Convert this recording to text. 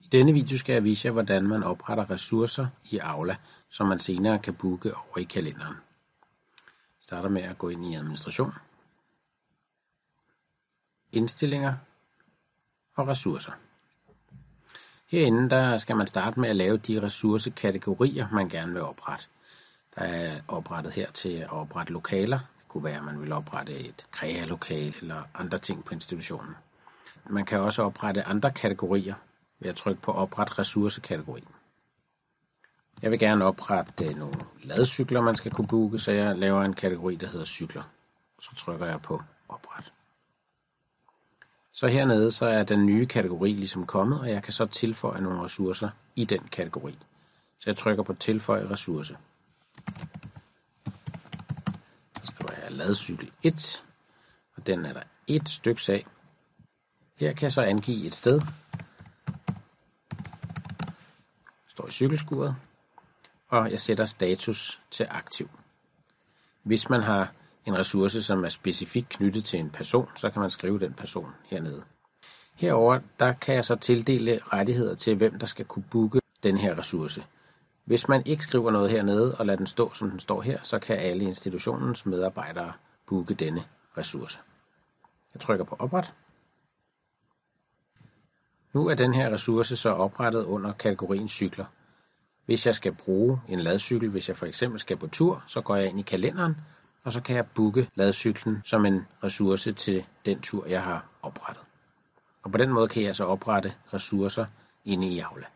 I denne video skal jeg vise jer, hvordan man opretter ressourcer i Aula, som man senere kan booke over i kalenderen. Jeg starter med at gå ind i administration, indstillinger og ressourcer. Herinde der skal man starte med at lave de ressourcekategorier, man gerne vil oprette. Der er oprettet her til at oprette lokaler. Det kunne være, at man vil oprette et kreativt lokal eller andre ting på institutionen. Man kan også oprette andre kategorier ved at trykke på opret ressourcekategori. Jeg vil gerne oprette øh, nogle ladcykler, man skal kunne booke, så jeg laver en kategori, der hedder cykler. Så trykker jeg på opret. Så hernede så er den nye kategori ligesom kommet, og jeg kan så tilføje nogle ressourcer i den kategori. Så jeg trykker på tilføje ressource. Så skriver jeg ladcykel 1, og den er der et stykke af. Her kan jeg så angive et sted, står i cykelskuret, og jeg sætter status til aktiv. Hvis man har en ressource, som er specifikt knyttet til en person, så kan man skrive den person hernede. Herover der kan jeg så tildele rettigheder til, hvem der skal kunne booke den her ressource. Hvis man ikke skriver noget hernede og lader den stå, som den står her, så kan alle institutionens medarbejdere booke denne ressource. Jeg trykker på opret. Nu er den her ressource så oprettet under kategorien cykler. Hvis jeg skal bruge en ladcykel, hvis jeg for eksempel skal på tur, så går jeg ind i kalenderen, og så kan jeg booke ladcyklen som en ressource til den tur, jeg har oprettet. Og på den måde kan jeg så oprette ressourcer inde i Aula.